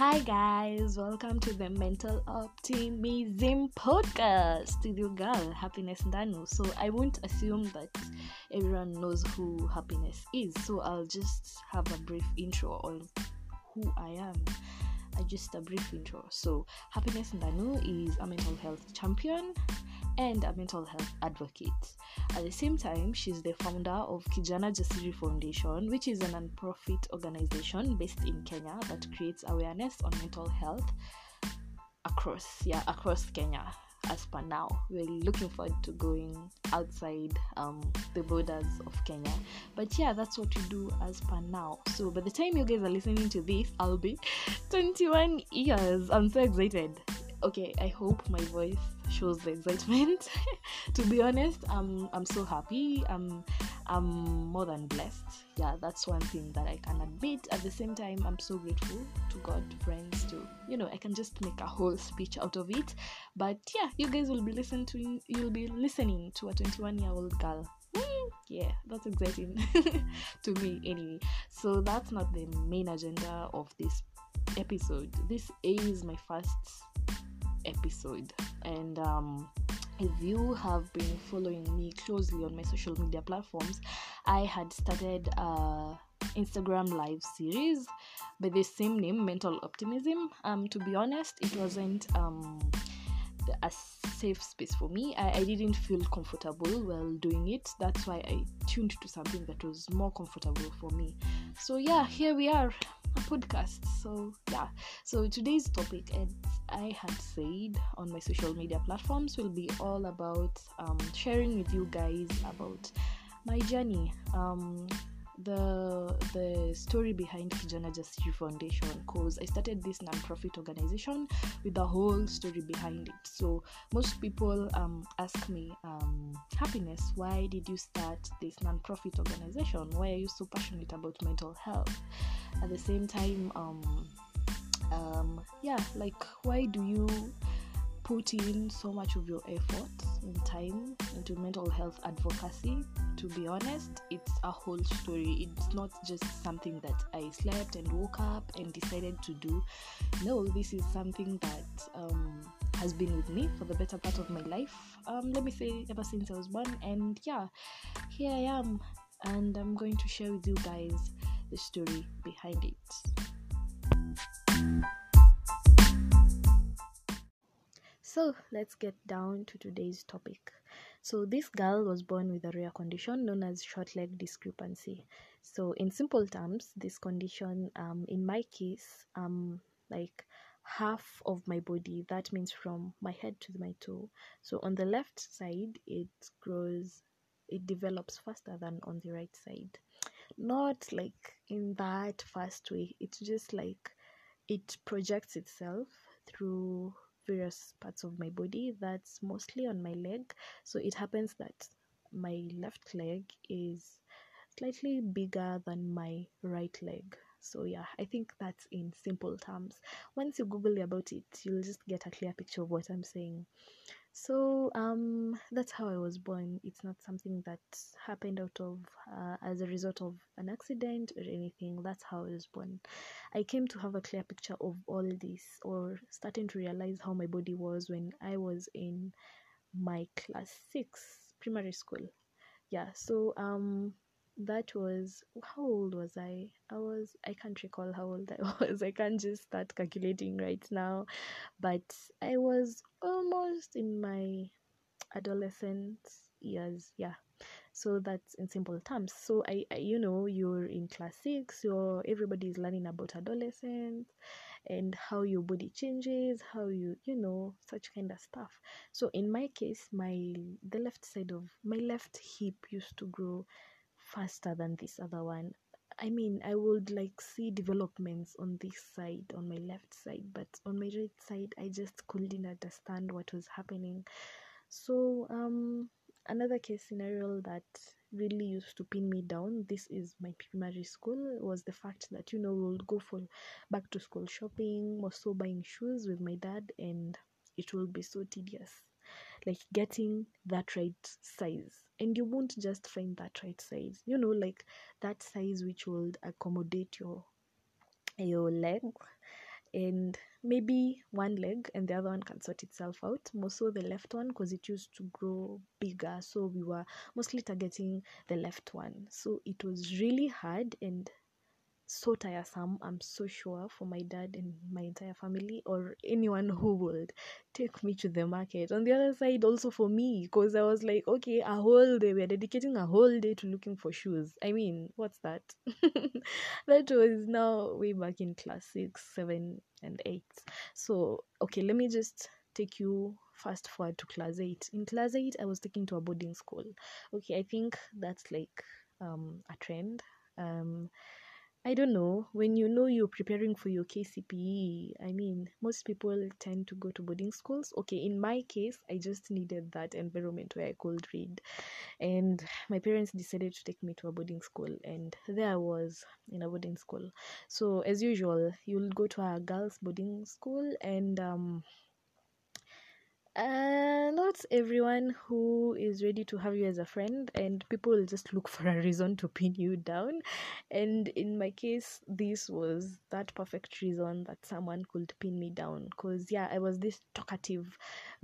Hi guys, welcome to the Mental Optimism podcast with your girl Happiness Ndanu. So I won't assume that everyone knows who happiness is. So I'll just have a brief intro on who I am. I just a brief intro. So Happiness Ndanu is a mental health champion and a mental health advocate. At the same time, she's the founder of Kijana Jasiri Foundation, which is a non-profit organization based in Kenya that creates awareness on mental health across yeah across Kenya. As per now, we're looking forward to going outside um, the borders of Kenya. But yeah, that's what we do as per now. So by the time you guys are listening to this, I'll be 21 years. I'm so excited. Okay, I hope my voice shows the excitement. to be honest, I'm I'm so happy. I'm I'm more than blessed. Yeah, that's one thing that I can admit. At the same time, I'm so grateful to God, friends, to you know, I can just make a whole speech out of it. But yeah, you guys will be listening to you'll be listening to a 21 year old girl. Hmm, yeah, that's exciting to me anyway. So that's not the main agenda of this episode. This is my first episode. And um, if you have been following me closely on my social media platforms i had started a instagram live series by the same name mental optimism. Um, to be honest it wasn't um, a safe space for me. I, I didn't feel comfortable while doing it. That's why i tuned to something that was more comfortable for me. So yeah here we are a podcast. So yeah. So today's topic as i had said on my social media platforms will be all about um, sharing with you guys about my journey. Um, the the story behind Kijana Jasiri Foundation because I started this non-profit organization with the whole story behind it. So most people um, ask me, um, happiness, why did you start this non-profit organization? Why are you so passionate about mental health? At the same time, um, um, yeah, like why do you put in so much of your effort and time into mental health advocacy. To be honest it's a whole story. It's not just something that i slept and woke up and decided to do. No this is something that um, has been with me for the better part of my life um, let me say ever since i was born. And yeah here i am and i'm going to share with you guys the story behind it So let's get down to today's topic. So this girl was born with a rare condition known as short leg discrepancy. So in simple terms, this condition, um, in my case, um, like half of my body, that means from my head to my toe. So on the left side, it grows, it develops faster than on the right side. Not like in that fast way. It's just like it projects itself through various parts of my body that's mostly on my leg. So it happens that my left leg is slightly bigger than my right leg so yeah i think that's in simple terms. Once you google about it you'll just get a clear picture of what i'm saying. So um that's how i was born. It's not something that happened out of uh, as a result of an accident or anything. That's how i was born. I came to have a clear picture of all this or starting to realize how my body was when i was in my class 6 primary school. Yeah so um that was how old was i? I was i can't recall how old i was. I can't just start calculating right now. But i was almost in my adolescent years yeah. So that's in simple terms. So I, I you know you're in class six you're everybody is learning about adolescence and how your body changes how you you know such kind of stuff. So in my case my the left side of my left hip used to grow faster than this other one. I mean, I would like see developments on this side, on my left side, but on my right side, I just couldn't understand what was happening. So, um, another case scenario that really used to pin me down this is my primary school was the fact that you know we would go for back to school shopping or so buying shoes with my dad and it will be so tedious like getting that right size. And you won't just find that right size. You know like that size which will accommodate your your leg. And maybe one leg and the other one can sort itself out. More so the left one because it used to grow bigger. So we were mostly targeting the left one. So it was really hard and so tiresome i'm so sure for my dad and my entire family or anyone who would take me to the market. On the other side also for me because i was like okay a whole day we're dedicating a whole day to looking for shoes. I mean what's that? That was now way back in class six seven and eight. So okay let me just take you fast forward to class eight. In class eight i was taken to a boarding school. Okay i think that's like um a trend. Um I don't know, when you know you're preparing for your KCPE, I mean, most people tend to go to boarding schools. Okay, in my case, I just needed that environment where I could read. And my parents decided to take me to a boarding school, and there I was in a boarding school. So, as usual, you'll go to a girls' boarding school, and um, uh, not everyone who is ready to have you as a friend, and people will just look for a reason to pin you down. And in my case, this was that perfect reason that someone could pin me down. Because, yeah, I was this talkative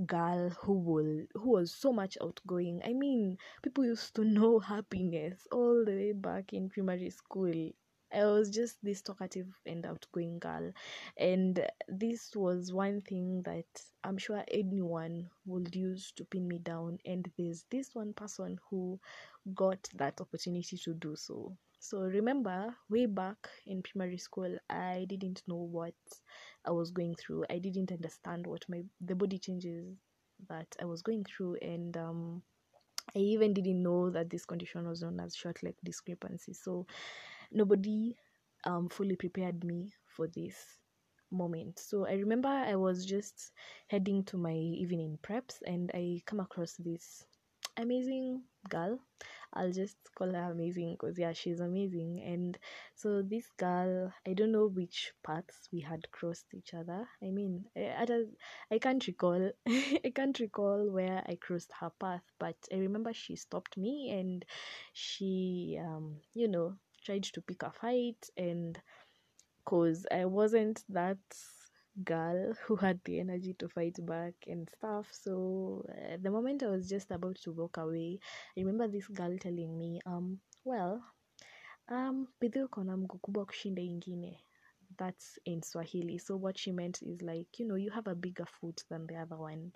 girl who will who was so much outgoing. I mean, people used to know happiness all the way back in primary school. I was just this talkative and outgoing girl, and this was one thing that I'm sure anyone would use to pin me down. And there's this one person who got that opportunity to do so. So remember, way back in primary school, I didn't know what I was going through. I didn't understand what my the body changes that I was going through, and um, I even didn't know that this condition was known as short leg discrepancy. So nobody um fully prepared me for this moment. So I remember I was just heading to my evening preps and I come across this amazing girl. I'll just call her amazing because yeah, she's amazing. And so this girl, I don't know which paths we had crossed each other. I mean, I, I, I can't recall. I can't recall where I crossed her path, but I remember she stopped me and she, um, you know, tried to pick a fight and cause I wasn't that girl who had the energy to fight back and stuff. So uh, the moment I was just about to walk away, I remember this girl telling me, um, well, um, bidhi uko na mguu kubwa kushinda ingine. That's in Swahili. So what she meant is like, you know, you have a bigger foot than the other one.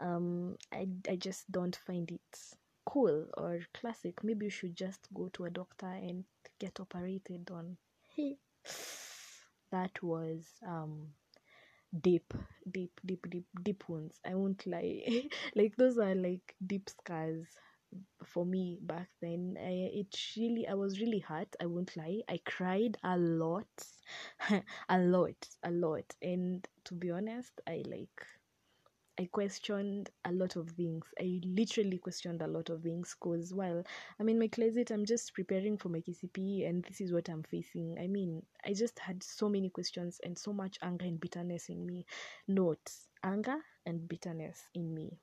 Um, I, I just don't find it cool or classic. Maybe you should just go to a doctor and get operated on. Hey, that was um deep deep deep deep deep wounds i won't lie like those are like deep scars for me back then I, it really i was really hurt i won't lie i cried a lot a lot a lot and to be honest i like I questioned a lot of things. I literally questioned a lot of things because while I'm in my closet, I'm just preparing for my KCPE and this is what I'm facing. I mean, I just had so many questions and so much anger and bitterness in me. Notes anger and bitterness in me.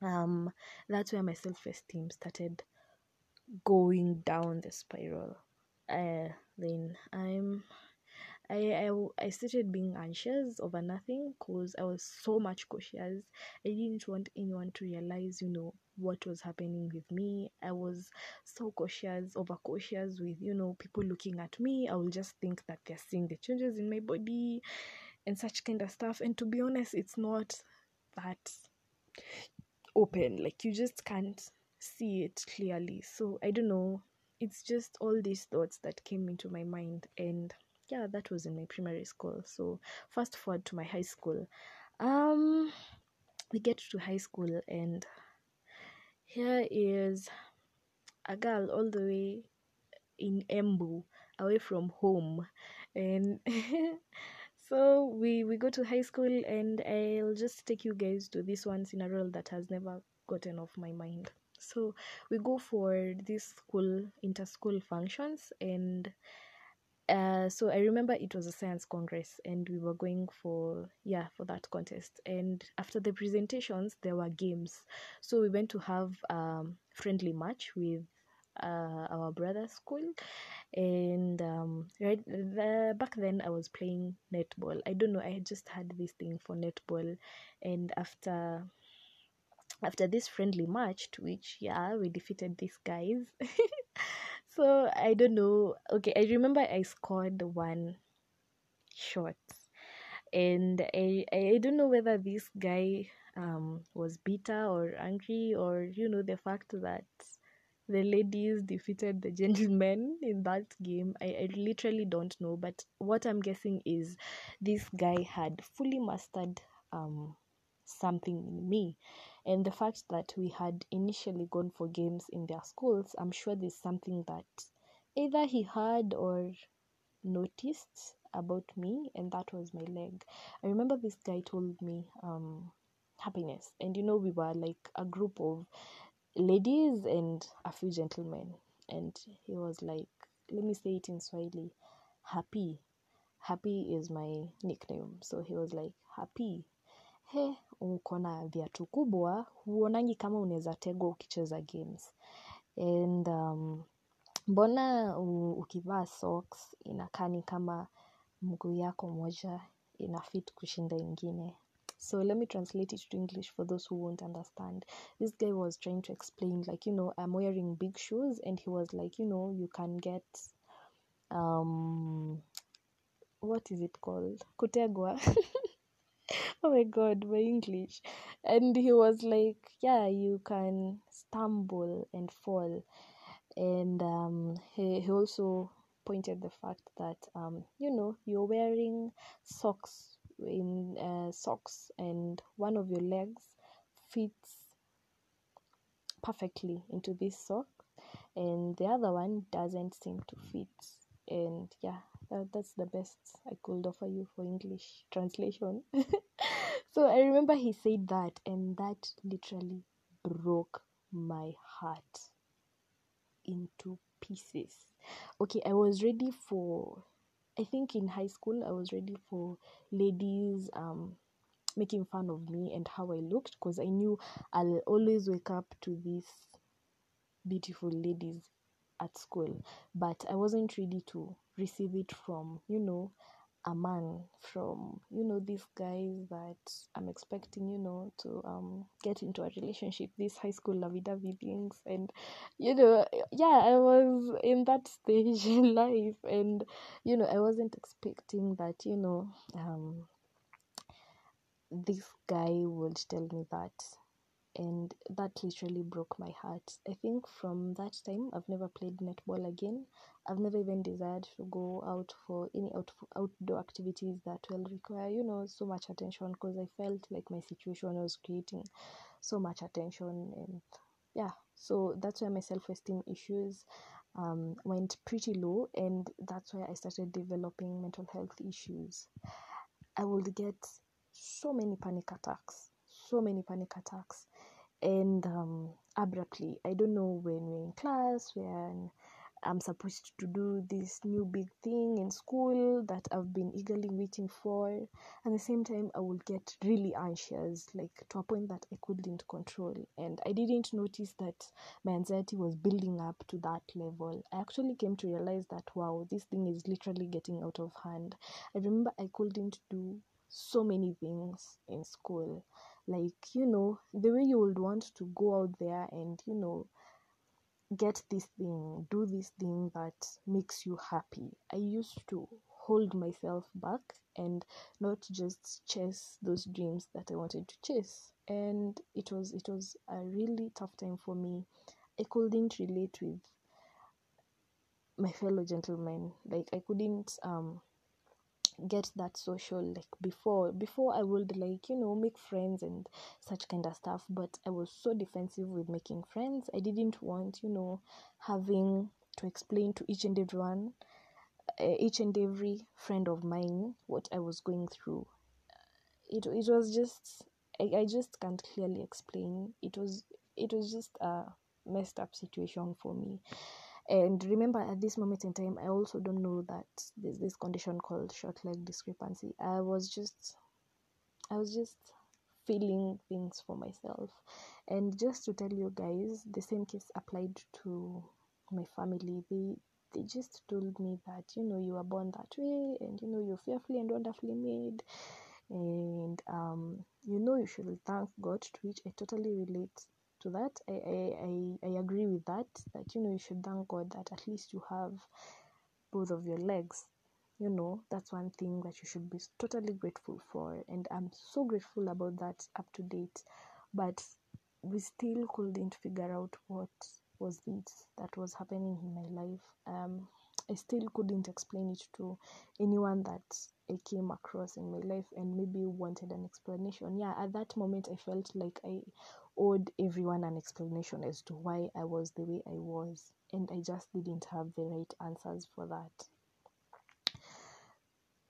Um, that's where my self esteem started going down the spiral. Uh, then I'm I, I, I started being anxious over nothing because I was so much cautious. I didn't want anyone to realize, you know, what was happening with me. I was so cautious, over cautious with, you know, people looking at me. I will just think that they're seeing the changes in my body and such kind of stuff. And to be honest, it's not that open. Like, you just can't see it clearly. So, I don't know. It's just all these thoughts that came into my mind and yeah that was in my primary school so fast forward to my high school. Um we get to high school and here is a girl all the way in Embu away from home. And so we we go to high school and I'll just take you guys to this one scenario that has never gotten off my mind. So we go for this school inter school functions and uh, so I remember it was a science congress and we were going for yeah for that contest. And after the presentations there were games. So we went to have um friendly match with uh, our brother's school. And um, right the, back then i was playing netball. I don't know i just had this thing for netball. And after after this friendly match to which yeah we defeated these guys so i don't know. Okay i remember i scored one shot. And i i don't know whether this guy um was bitter or angry or you know the fact that the ladies defeated the gentlemen in that game. I, I literally don't know. But what i'm guessing is this guy had fully mastered um something in me and the fact that we had initially gone for games in their schools i'm sure there's something that either he heard or noticed about me and that was my leg. I remember this guy told me um happiness. And you know we were like a group of ladies and a few gentlemen. And he was like let me say it in swahili happy. Happy is my nickname. So he was like happy. He uko na viatu kubwa huonangi kama unaweza tegwa ukicheza games. And um, mbona ukivaa socks inakaa ni kama mguu yako moja inafit kushinda ingine. So let me translate it to english for those who won't understand. This guy was trying to explain like you know i'm wearing big shoes and he was like you know you can get um what is it called? Kutegwa oh my god my english. And he was like yeah you can stumble and fall. And um he, he also pointed the fact that um you know you're wearing socks in uh, socks and one of your legs fits perfectly into this sock and the other one doesn't seem to fit. And yeah that, that's the best i could offer you for english translation. So i remember he said that and that literally broke my heart into pieces. Okay i was ready for i think in high school i was ready for ladies um making fun of me and how i looked because i knew i'll always wake up to these beautiful ladies at school but i wasn't ready to receive it from you know a man from you know these guys that i'm expecting you know to um get into a relationship these high school lovey-dovey things. And you know yeah i was in that stage in life and you know i wasn't expecting that you know um this guy would tell me that and that literally broke my heart. I think from that time i've never played netball again. I've never even desired to go out for any out, outdoor activities that will require you know so much attention because i felt like my situation was creating so much attention and yeah. So that's why my self-esteem issues um, went pretty low and that's why i started developing mental health issues. I would get so many panic attacks so many panic attacks and um, abruptly. I don't know when we're in class when i'm supposed to do this new big thing in school that i've been eagerly waiting for. At the same time i would get really anxious like to a point that i couldn't control. And i didn't notice that my anxiety was building up to that level. I actually came to realize that wow this thing is literally getting out of hand. I remember i couldn't do so many things in school like you know the way you would want to go out there and you know get this thing do this thing that makes you happy. I used to hold myself back and not just chase those dreams that i wanted to chase. And it was it was a really tough time for me. I couldn't relate with my fellow gentlemen. Like i couldn't um get that social like before before i would like you know make friends and such kind of stuff but i was so defensive with making friends. I didn't want you know having to explain to each and everyone uh, each and every friend of mine what i was going through. It, it was just I, I just can't clearly explain. It was it was just a messed up situation for me and remember at this moment in time i also don't know that there's this condition called short leg discrepancy. I was just i was just feeling things for myself. And just to tell you guys the same case applied to my family. They they just told me that you know you were born that way and you know you're fearfully and wonderfully made. And um you know you should thank god to which i totally relate to that. I, I i i agree with that that you know you should thank god that at least you have both of your legs you know. That's one thing that you should be totally grateful for and i'm so grateful about that up to date. But we still couldn't figure out what was it that was happening in my life. Um i still couldn't explain it to anyone that i came across in my life and maybe wanted an explanation. Yeah at that moment i felt like i owed everyone an explanation as to why i was the way i was and i just didn't have the right answers for that.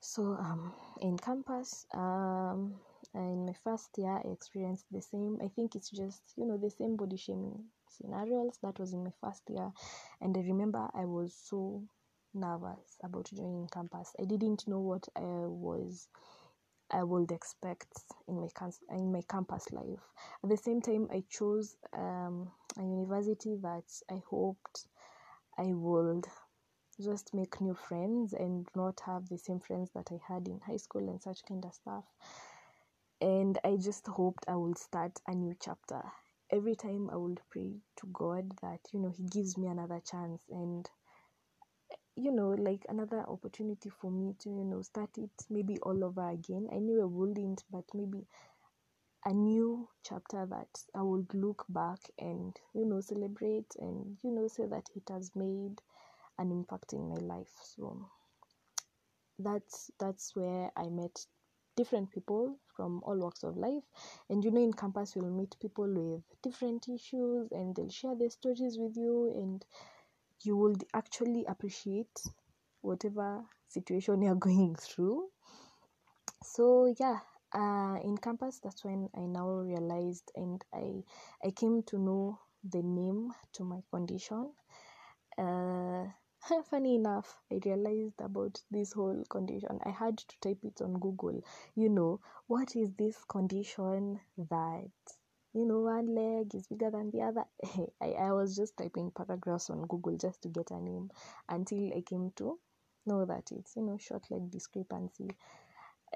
So um in campus um in my first year i experienced the same. I think it's just you know the same body shaming scenarios. That was in my first year and i remember i was so nervous about joining campus i didn't know what i was i would expect in my cam- in my campus life at the same time i chose um, a university that i hoped i would just make new friends and not have the same friends that I had in high school and such kind of stuff. And I just hoped I would start a new chapter. Every time I would pray to God that, you know, He gives me another chance and, you know, like another opportunity for me to, you know, start it maybe all over again. I knew I wouldn't, but maybe a new chapter that I would look back and, you know, celebrate and, you know, say that it has made an impact in my life so that's that's where i met different people from all walks of life and you know in campus you'll meet people with different issues and they'll share their stories with you and you would actually appreciate whatever situation you're going through. So yeah uh, in campus that's when i now realized and i i came to know the name to my condition. Uh, funny enough i realized about this whole condition. I had to type it on google. You know what is this condition that you know one leg is bigger than the other. I, I was just typing paragraphs on google just to get a name until i came to know that it's you know short leg discrepancy.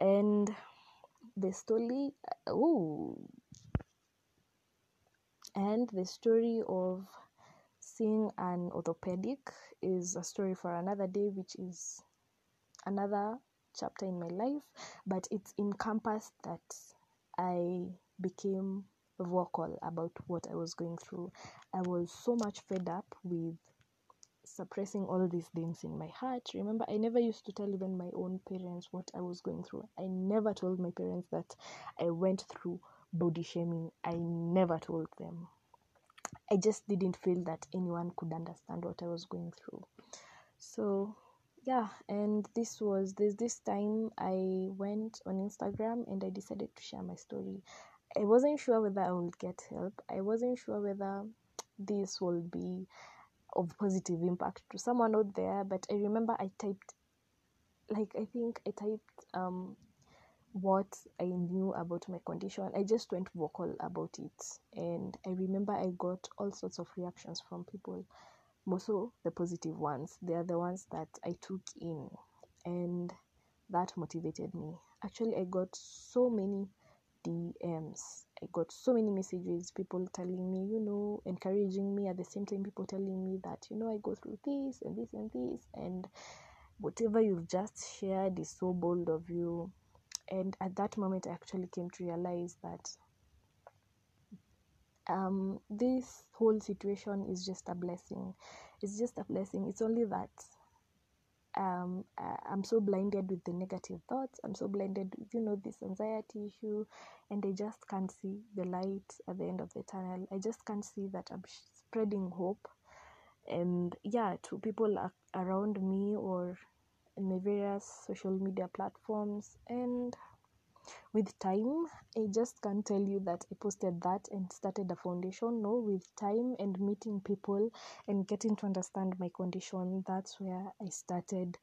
And the story oh and the story of seeing an orthopedic is a story for another day which is another chapter in my life but it's campus that i became vocal about what i was going through. I was so much fed up with suppressing all these things in my heart. Remember i never used to tell even my own parents what i was going through. I never told my parents that i went through body shaming. I never told them. I just didn't feel that anyone could understand what I was going through. So, yeah, and this was this this time I went on Instagram and I decided to share my story. I wasn't sure whether I would get help. I wasn't sure whether this will be of positive impact to someone out there, but I remember I typed like I think I typed um what I knew about my condition. I just went vocal about it. And I remember I got all sorts of reactions from people, mostly the positive ones. They are the ones that I took in. And that motivated me. Actually, I got so many DMs. I got so many messages, people telling me, you know, encouraging me at the same time, people telling me that, you know, I go through this and this and this. And whatever you've just shared is so bold of you and at that moment i actually came to realize that um, this whole situation is just a blessing it's just a blessing it's only that um, i'm so blinded with the negative thoughts. I'm so blinded with you know this anxiety issue and i just can't see the light at the end of the tunnel. I just can't see that i'm spreading hope. And yeah to people around me or in my various social media platforms. And with time i just can't tell you that i posted that and started a foundation no with time and meeting people and getting to understand my condition that's where i started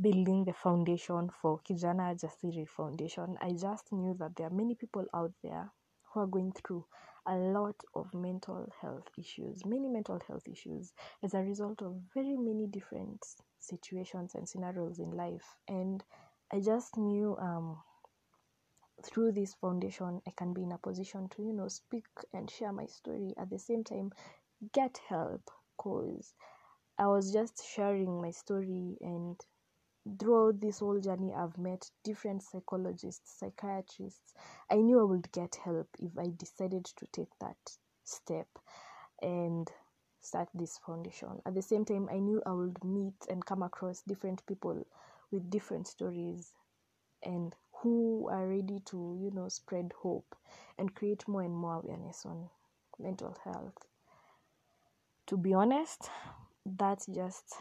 building the foundation for kijana jasiri foundation i just knew that there are many people out there who are going through a lot of mental health issues, many mental health issues, as a result of very many different situations and scenarios in life. And I just knew um, through this foundation, I can be in a position to, you know, speak and share my story at the same time, get help. Because I was just sharing my story and throughout this whole journey, I've met different psychologists, psychiatrists. I knew I would get help if I decided to take that step and start this foundation. At the same time, I knew I would meet and come across different people with different stories and who are ready to, you know, spread hope and create more and more awareness on mental health. To be honest, that's just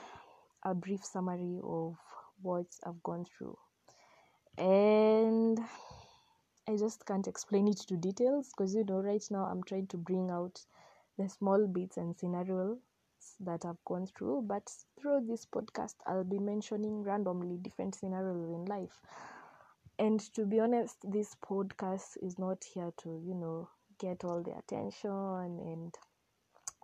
a brief summary of what I've gone through. And I just can't explain it to details because you know, right now I'm trying to bring out the small bits and scenarios that I've gone through. But through this podcast, I'll be mentioning randomly different scenarios in life. And to be honest, this podcast is not here to, you know, get all the attention and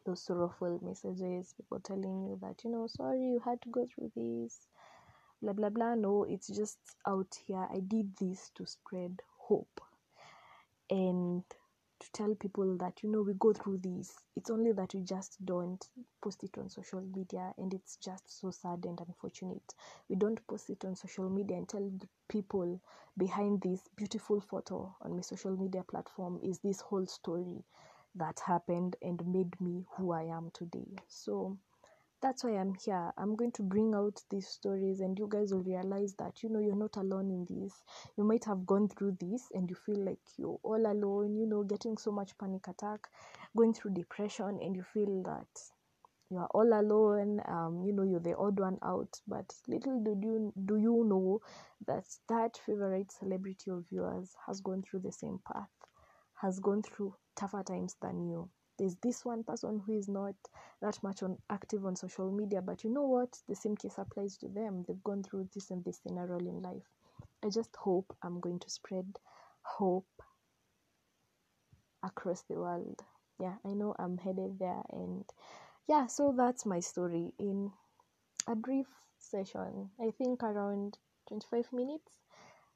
those sorrowful messages, people telling you that, you know, sorry you had to go through this blah blah blah. No it's just out here. I did this to spread hope. And to tell people that you know we go through this. It's only that we just don't post it on social media and it's just so sad and unfortunate. We don't post it on social media and tell the people behind this beautiful photo on my social media platform is this whole story that happened and made me who i am today. So that's why I'm here. I'm going to bring out these stories, and you guys will realize that you know you're not alone in this. You might have gone through this, and you feel like you're all alone, you know, getting so much panic attack, going through depression, and you feel that you are all alone. Um, you know, you're the odd one out. But little do you do you know that that favorite celebrity of yours has gone through the same path, has gone through tougher times than you there's this one person who is not that much on active on social media but you know what? The same case applies to them. They've gone through this and this in scenario in life. I just hope i'm going to spread hope across the world. Yeah i know i'm headed there. And yeah so that's my story. In a brief session i think around 25 minutes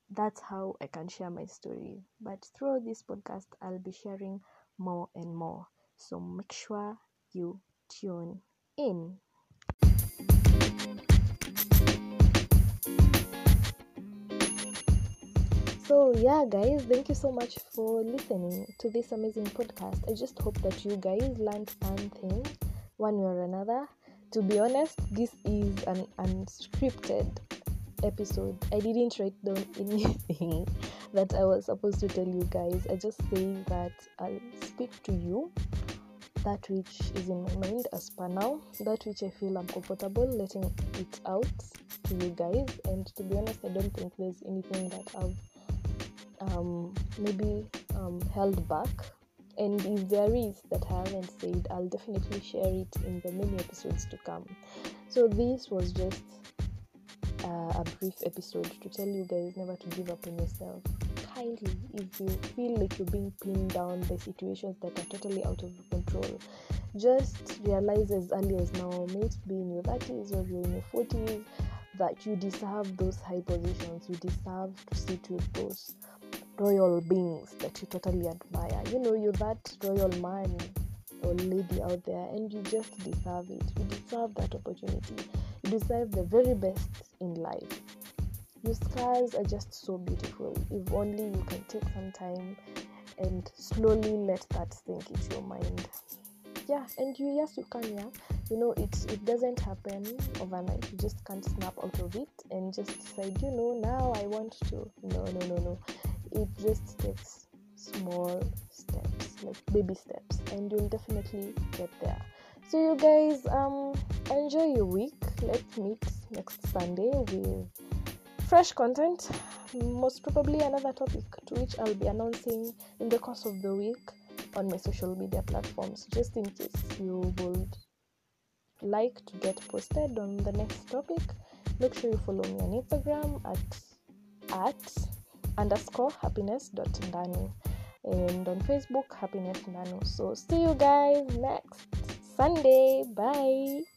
that's how i can share my story. But through this podcast i'll be sharing more and more so make sure you tune in. So, yeah, guys, thank you so much for listening to this amazing podcast. I just hope that you guys learned something one way or another. To be honest, this is an unscripted episode. I didn't write down anything that I was supposed to tell you guys. I just say that I'll speak to you that which is in my mind as per now, that which I feel I'm comfortable letting it out to you guys. And to be honest, I don't think there's anything that I've um, maybe um, held back. And if there is that I haven't said, I'll definitely share it in the many episodes to come. So, this was just uh, a brief episode to tell you guys never to give up on yourself kindly if you feel like you're being pinned down by situations that are totally out of your control. Just realize as early as now, may it be in your 30s or you're in your 40s, that you deserve those high positions. You deserve to sit with those royal beings that you totally admire. You know, you're that royal man or lady out there, and you just deserve it. You deserve that opportunity. You deserve the very best in life. Your scars are just so beautiful. If only you can take some time and slowly let that sink into your mind. Yeah, and you yes you can yeah. You know it it doesn't happen overnight. You just can't snap out of it and just decide, you know, now I want to. No, no, no, no. It just takes small steps, like baby steps, and you'll definitely get there. So you guys, um, enjoy your week. Let's meet next Sunday with fresh content, most probably another topic to which I'll be announcing in the course of the week on my social media platforms, just in case you would like to get posted on the next topic. Make sure you follow me on Instagram at at underscore happiness and on Facebook, Happiness Ndanu. So see you guys next Sunday. Bye.